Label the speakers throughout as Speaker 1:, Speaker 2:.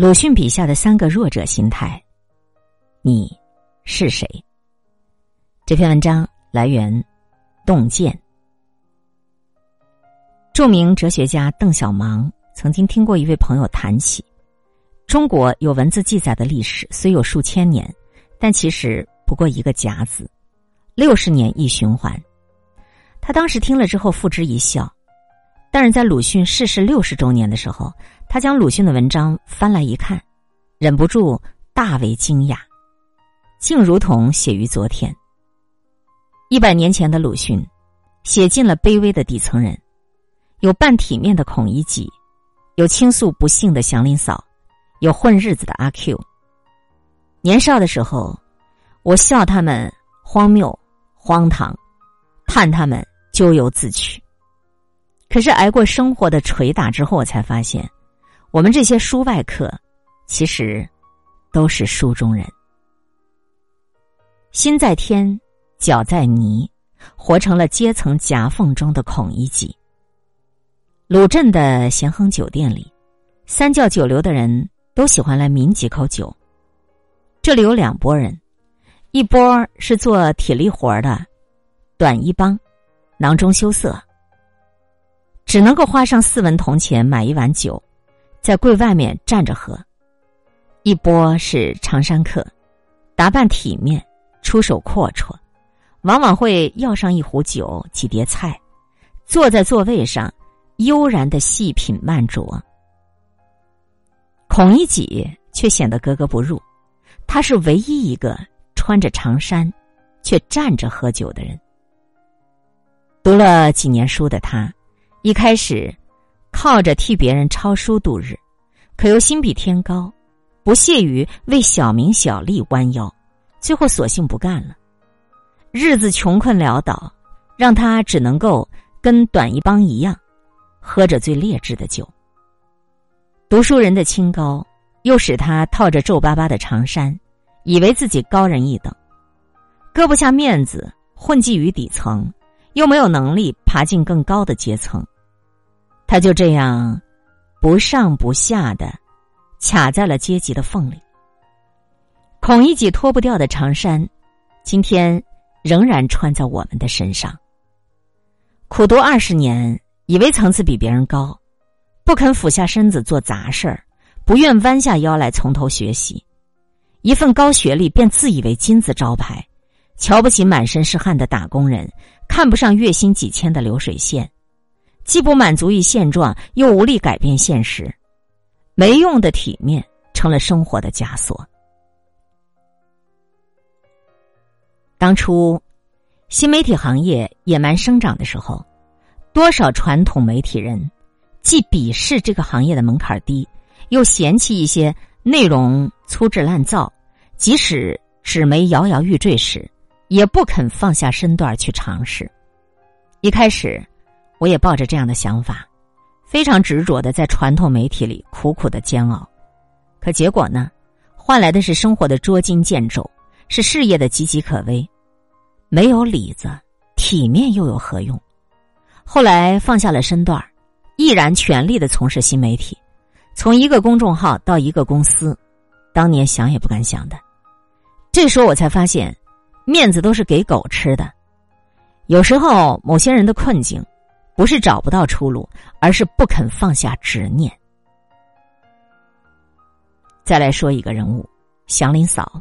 Speaker 1: 鲁迅笔下的三个弱者心态，你是谁？这篇文章来源《洞见》。著名哲学家邓小芒曾经听过一位朋友谈起，中国有文字记载的历史虽有数千年，但其实不过一个“甲”子，六十年一循环。他当时听了之后付之一笑，但是在鲁迅逝世六十周年的时候。他将鲁迅的文章翻来一看，忍不住大为惊讶，竟如同写于昨天。一百年前的鲁迅，写尽了卑微的底层人，有半体面的孔乙己，有倾诉不幸的祥林嫂，有混日子的阿 Q。年少的时候，我笑他们荒谬荒唐，叹他们咎由自取。可是挨过生活的捶打之后，我才发现。我们这些书外客，其实都是书中人。心在天，脚在泥，活成了阶层夹缝中的孔乙己。鲁镇的咸亨酒店里，三教九流的人都喜欢来抿几口酒。这里有两拨人，一波是做体力活的，短衣帮，囊中羞涩，只能够花上四文铜钱买一碗酒。在柜外面站着喝，一波是长衫客，打扮体面，出手阔绰，往往会要上一壶酒、几碟菜，坐在座位上，悠然的细品慢酌。孔乙己却显得格格不入，他是唯一一个穿着长衫，却站着喝酒的人。读了几年书的他，一开始。靠着替别人抄书度日，可又心比天高，不屑于为小名小利弯腰，最后索性不干了。日子穷困潦倒，让他只能够跟短一帮一样，喝着最劣质的酒。读书人的清高，又使他套着皱巴巴的长衫，以为自己高人一等，搁不下面子，混迹于底层，又没有能力爬进更高的阶层。他就这样，不上不下的，卡在了阶级的缝里。孔乙己脱不掉的长衫，今天仍然穿在我们的身上。苦读二十年，以为层次比别人高，不肯俯下身子做杂事儿，不愿弯下腰来从头学习，一份高学历便自以为金字招牌，瞧不起满身是汗的打工人，看不上月薪几千的流水线。既不满足于现状，又无力改变现实，没用的体面成了生活的枷锁。当初，新媒体行业野蛮生长的时候，多少传统媒体人既鄙视这个行业的门槛低，又嫌弃一些内容粗制滥造，即使纸媒摇摇欲坠时，也不肯放下身段去尝试。一开始。我也抱着这样的想法，非常执着的在传统媒体里苦苦的煎熬，可结果呢，换来的是生活的捉襟见肘，是事业的岌岌可危。没有里子，体面又有何用？后来放下了身段毅然全力的从事新媒体，从一个公众号到一个公司，当年想也不敢想的。这时候我才发现，面子都是给狗吃的。有时候某些人的困境。不是找不到出路，而是不肯放下执念。再来说一个人物，祥林嫂。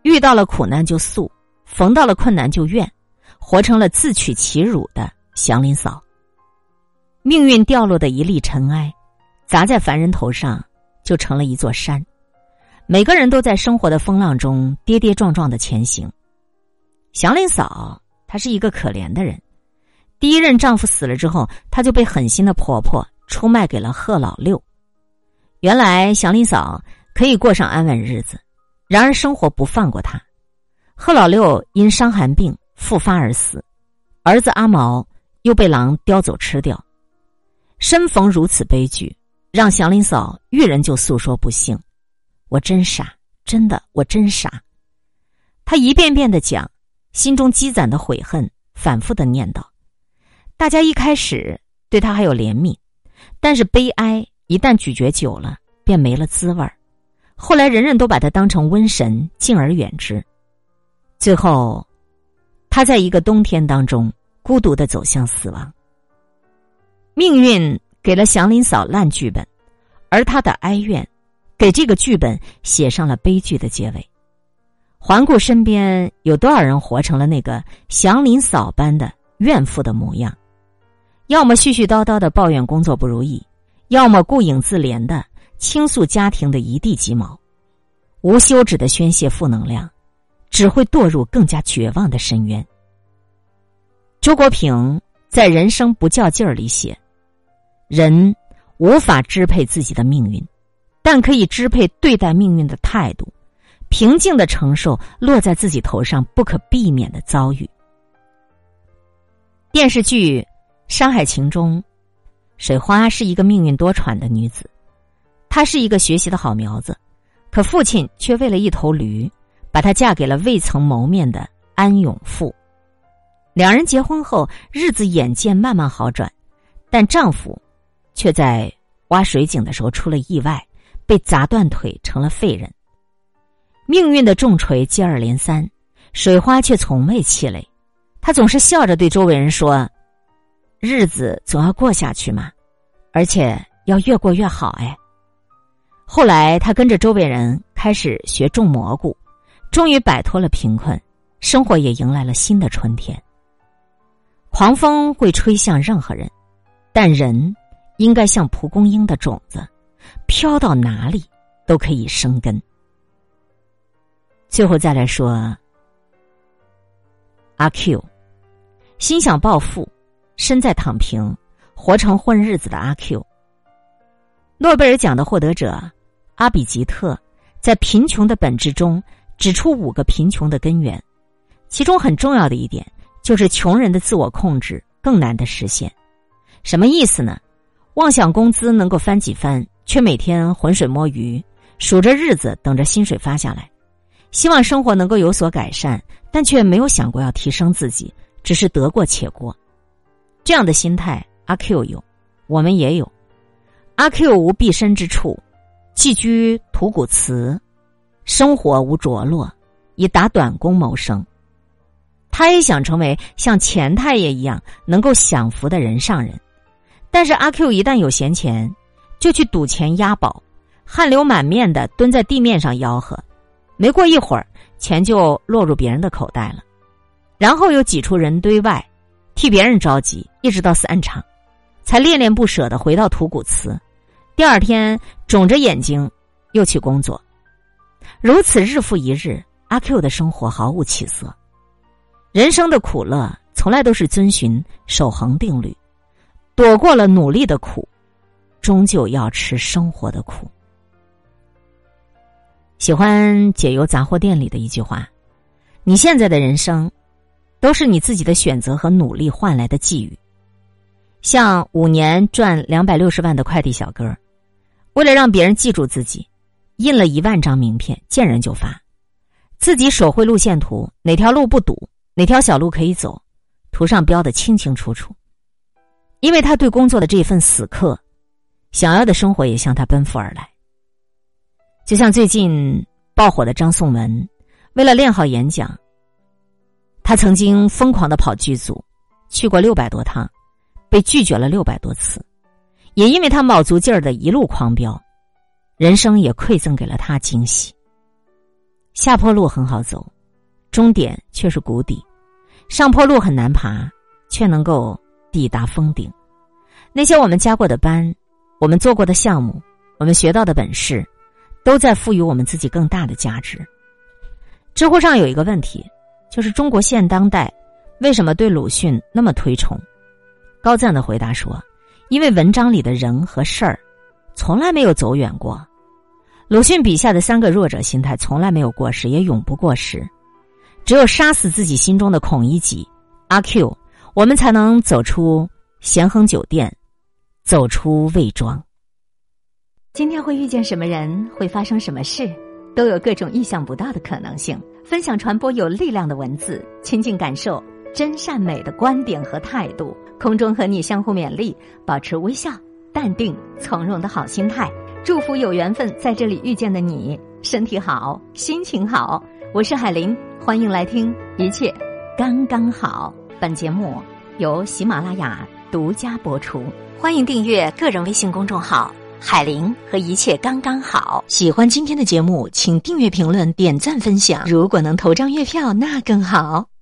Speaker 1: 遇到了苦难就诉，逢到了困难就怨，活成了自取其辱的祥林嫂。命运掉落的一粒尘埃，砸在凡人头上，就成了一座山。每个人都在生活的风浪中跌跌撞撞的前行。祥林嫂，她是一个可怜的人。第一任丈夫死了之后，她就被狠心的婆婆出卖给了贺老六。原来祥林嫂可以过上安稳日子，然而生活不放过她。贺老六因伤寒病复发而死，儿子阿毛又被狼叼走吃掉。身逢如此悲剧，让祥林嫂遇人就诉说不幸：“我真傻，真的，我真傻。”她一遍遍的讲，心中积攒的悔恨，反复的念叨。大家一开始对他还有怜悯，但是悲哀一旦咀嚼久了，便没了滋味儿。后来人人都把他当成瘟神，敬而远之。最后，他在一个冬天当中孤独的走向死亡。命运给了祥林嫂烂剧本，而他的哀怨，给这个剧本写上了悲剧的结尾。环顾身边，有多少人活成了那个祥林嫂般的怨妇的模样？要么絮絮叨叨的抱怨工作不如意，要么顾影自怜的倾诉家庭的一地鸡毛，无休止的宣泄负能量，只会堕入更加绝望的深渊。周国平在《人生不较劲儿》里写：“人无法支配自己的命运，但可以支配对待命运的态度，平静的承受落在自己头上不可避免的遭遇。”电视剧。《山海情》中，水花是一个命运多舛的女子。她是一个学习的好苗子，可父亲却为了一头驴，把她嫁给了未曾谋面的安永富。两人结婚后，日子眼见慢慢好转，但丈夫却在挖水井的时候出了意外，被砸断腿，成了废人。命运的重锤接二连三，水花却从未气馁，她总是笑着对周围人说。日子总要过下去嘛，而且要越过越好哎。后来他跟着周围人开始学种蘑菇，终于摆脱了贫困，生活也迎来了新的春天。狂风会吹向任何人，但人应该像蒲公英的种子，飘到哪里都可以生根。最后再来说，阿 Q，心想暴富。身在躺平、活成混日子的阿 Q，诺贝尔奖的获得者阿比吉特在《贫穷的本质》中指出五个贫穷的根源，其中很重要的一点就是穷人的自我控制更难的实现。什么意思呢？妄想工资能够翻几番，却每天浑水摸鱼，数着日子等着薪水发下来；希望生活能够有所改善，但却没有想过要提升自己，只是得过且过。这样的心态，阿 Q 有，我们也有。阿 Q 无毕身之处，寄居土谷祠，生活无着落，以打短工谋生。他也想成为像钱太爷一样能够享福的人上人，但是阿 Q 一旦有闲钱，就去赌钱押宝，汗流满面的蹲在地面上吆喝，没过一会儿，钱就落入别人的口袋了，然后又挤出人堆外。替别人着急，一直到散场，才恋恋不舍的回到土谷祠。第二天肿着眼睛又去工作，如此日复一日，阿 Q 的生活毫无起色。人生的苦乐从来都是遵循守恒定律，躲过了努力的苦，终究要吃生活的苦。喜欢解忧杂货店里的一句话：“你现在的人生。”都是你自己的选择和努力换来的际遇，像五年赚两百六十万的快递小哥，为了让别人记住自己，印了一万张名片，见人就发，自己手绘路线图，哪条路不堵，哪条小路可以走，图上标的清清楚楚。因为他对工作的这份死磕，想要的生活也向他奔赴而来。就像最近爆火的张颂文，为了练好演讲。他曾经疯狂的跑剧组，去过六百多趟，被拒绝了六百多次，也因为他卯足劲儿的一路狂飙，人生也馈赠给了他惊喜。下坡路很好走，终点却是谷底；上坡路很难爬，却能够抵达峰顶。那些我们加过的班，我们做过的项目，我们学到的本事，都在赋予我们自己更大的价值。知乎上有一个问题。就是中国现当代，为什么对鲁迅那么推崇？高赞的回答说：“因为文章里的人和事儿，从来没有走远过。鲁迅笔下的三个弱者心态从来没有过时，也永不过时。只有杀死自己心中的孔乙己，阿 Q，我们才能走出咸亨酒店，走出魏庄。
Speaker 2: 今天会遇见什么人，会发生什么事，都有各种意想不到的可能性。”分享传播有力量的文字，亲近感受真善美的观点和态度。空中和你相互勉励，保持微笑、淡定、从容的好心态。祝福有缘分在这里遇见的你，身体好，心情好。我是海林，欢迎来听一切刚刚好。本节目由喜马拉雅独家播出，欢迎订阅个人微信公众号“海玲”和一切刚刚好。
Speaker 1: 喜欢今天的节目，请订阅、评论、点赞、分享。如果能投张月票，那更好。